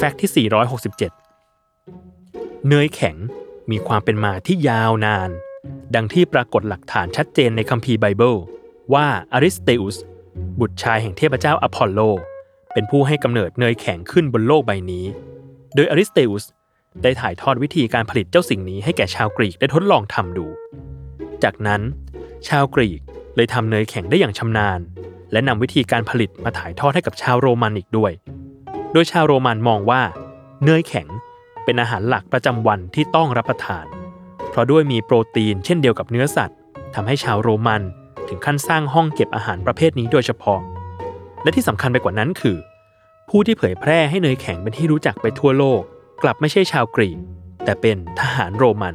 fact ที่ 467 เนยแข็งมีความเป็นมาที่ยาวนาน ดังที่ปรากฏหลักฐานชัดเจนในคัมภีร์ไบเบิล ว่าอริสเตอุส บุตรชายแห่งเทพเจ้าอพอลโล เป็นผู้ให้กำเนิดเนยแข็งขึ้นบนโลกใบนี้ โดยอริสเตอุสได้ถ่ายทอดวิธีการผลิตเจ้าสิ่งนี้ให้แก่ชาวกรีกได้ทดลองทำดู จากนั้น ชาวกรีกเลยทำเนยแข็งได้อย่างชำนาญ และนำวิธีการผลิตมาถ่ายทอดให้กับชาวโรมันอีกด้วย โดยชาวโรมันมองว่า เนยแข็งเป็นอาหารหลักประจำวันที่ต้องรับประทาน เพราะด้วยมีโปรตีนเช่นเดียวกับเนื้อสัตว์ทำให้ชาวโรมันถึงขั้นสร้างห้องเก็บอาหารประเภทนี้โดยเฉพาะ และที่สำคัญไปกว่านั้นคือ ผู้ที่เผยแพร่ให้เนยแข็งเป็นที่รู้จักไปทั่วโลก กลับไม่ใช่ชาวกรีก แต่เป็นทหารโรมัน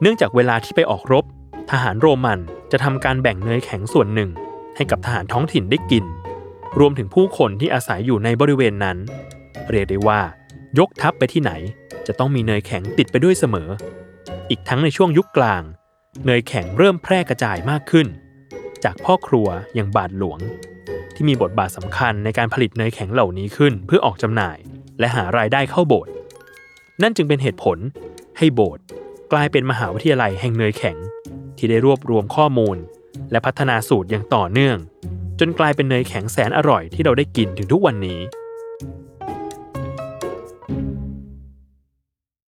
เนื่องจากเวลาที่ไปออกรบ ทหารโรมันจะทำการแบ่งเนยแข็งส่วนหนึ่ง ให้กับทหารท้องถิ่นได้กิน รวมถึงผู้คนที่อาศัยอยู่ในบริเวณนั้น เรียกได้ว่า ยกทัพไปที่ไหน จะต้องมีเนยแข็งติดไปด้วยเสมอ อีกทั้งในช่วงยุคกลาง เนยแข็งเริ่มแพร่กระจายมากขึ้น จากพ่อครัวอย่างบาทหลวง ที่มีบทบาทสำคัญในการผลิตเนยแข็งเหล่านี้ขึ้นเพื่อออกจำหน่าย และหารายได้เข้าโบสถ์นั่นจึงเป็นเหตุผลให้โบสถ์กลายเป็นมหาวิทยาลัยแห่งเนยแข็ง ที่ได้รวบรวมข้อมูล และพัฒนาสูตรอย่างต่อเนื่อง จนกลายเป็นเนยแข็งแสนอร่อยที่เราได้กินถึงทุกวันนี้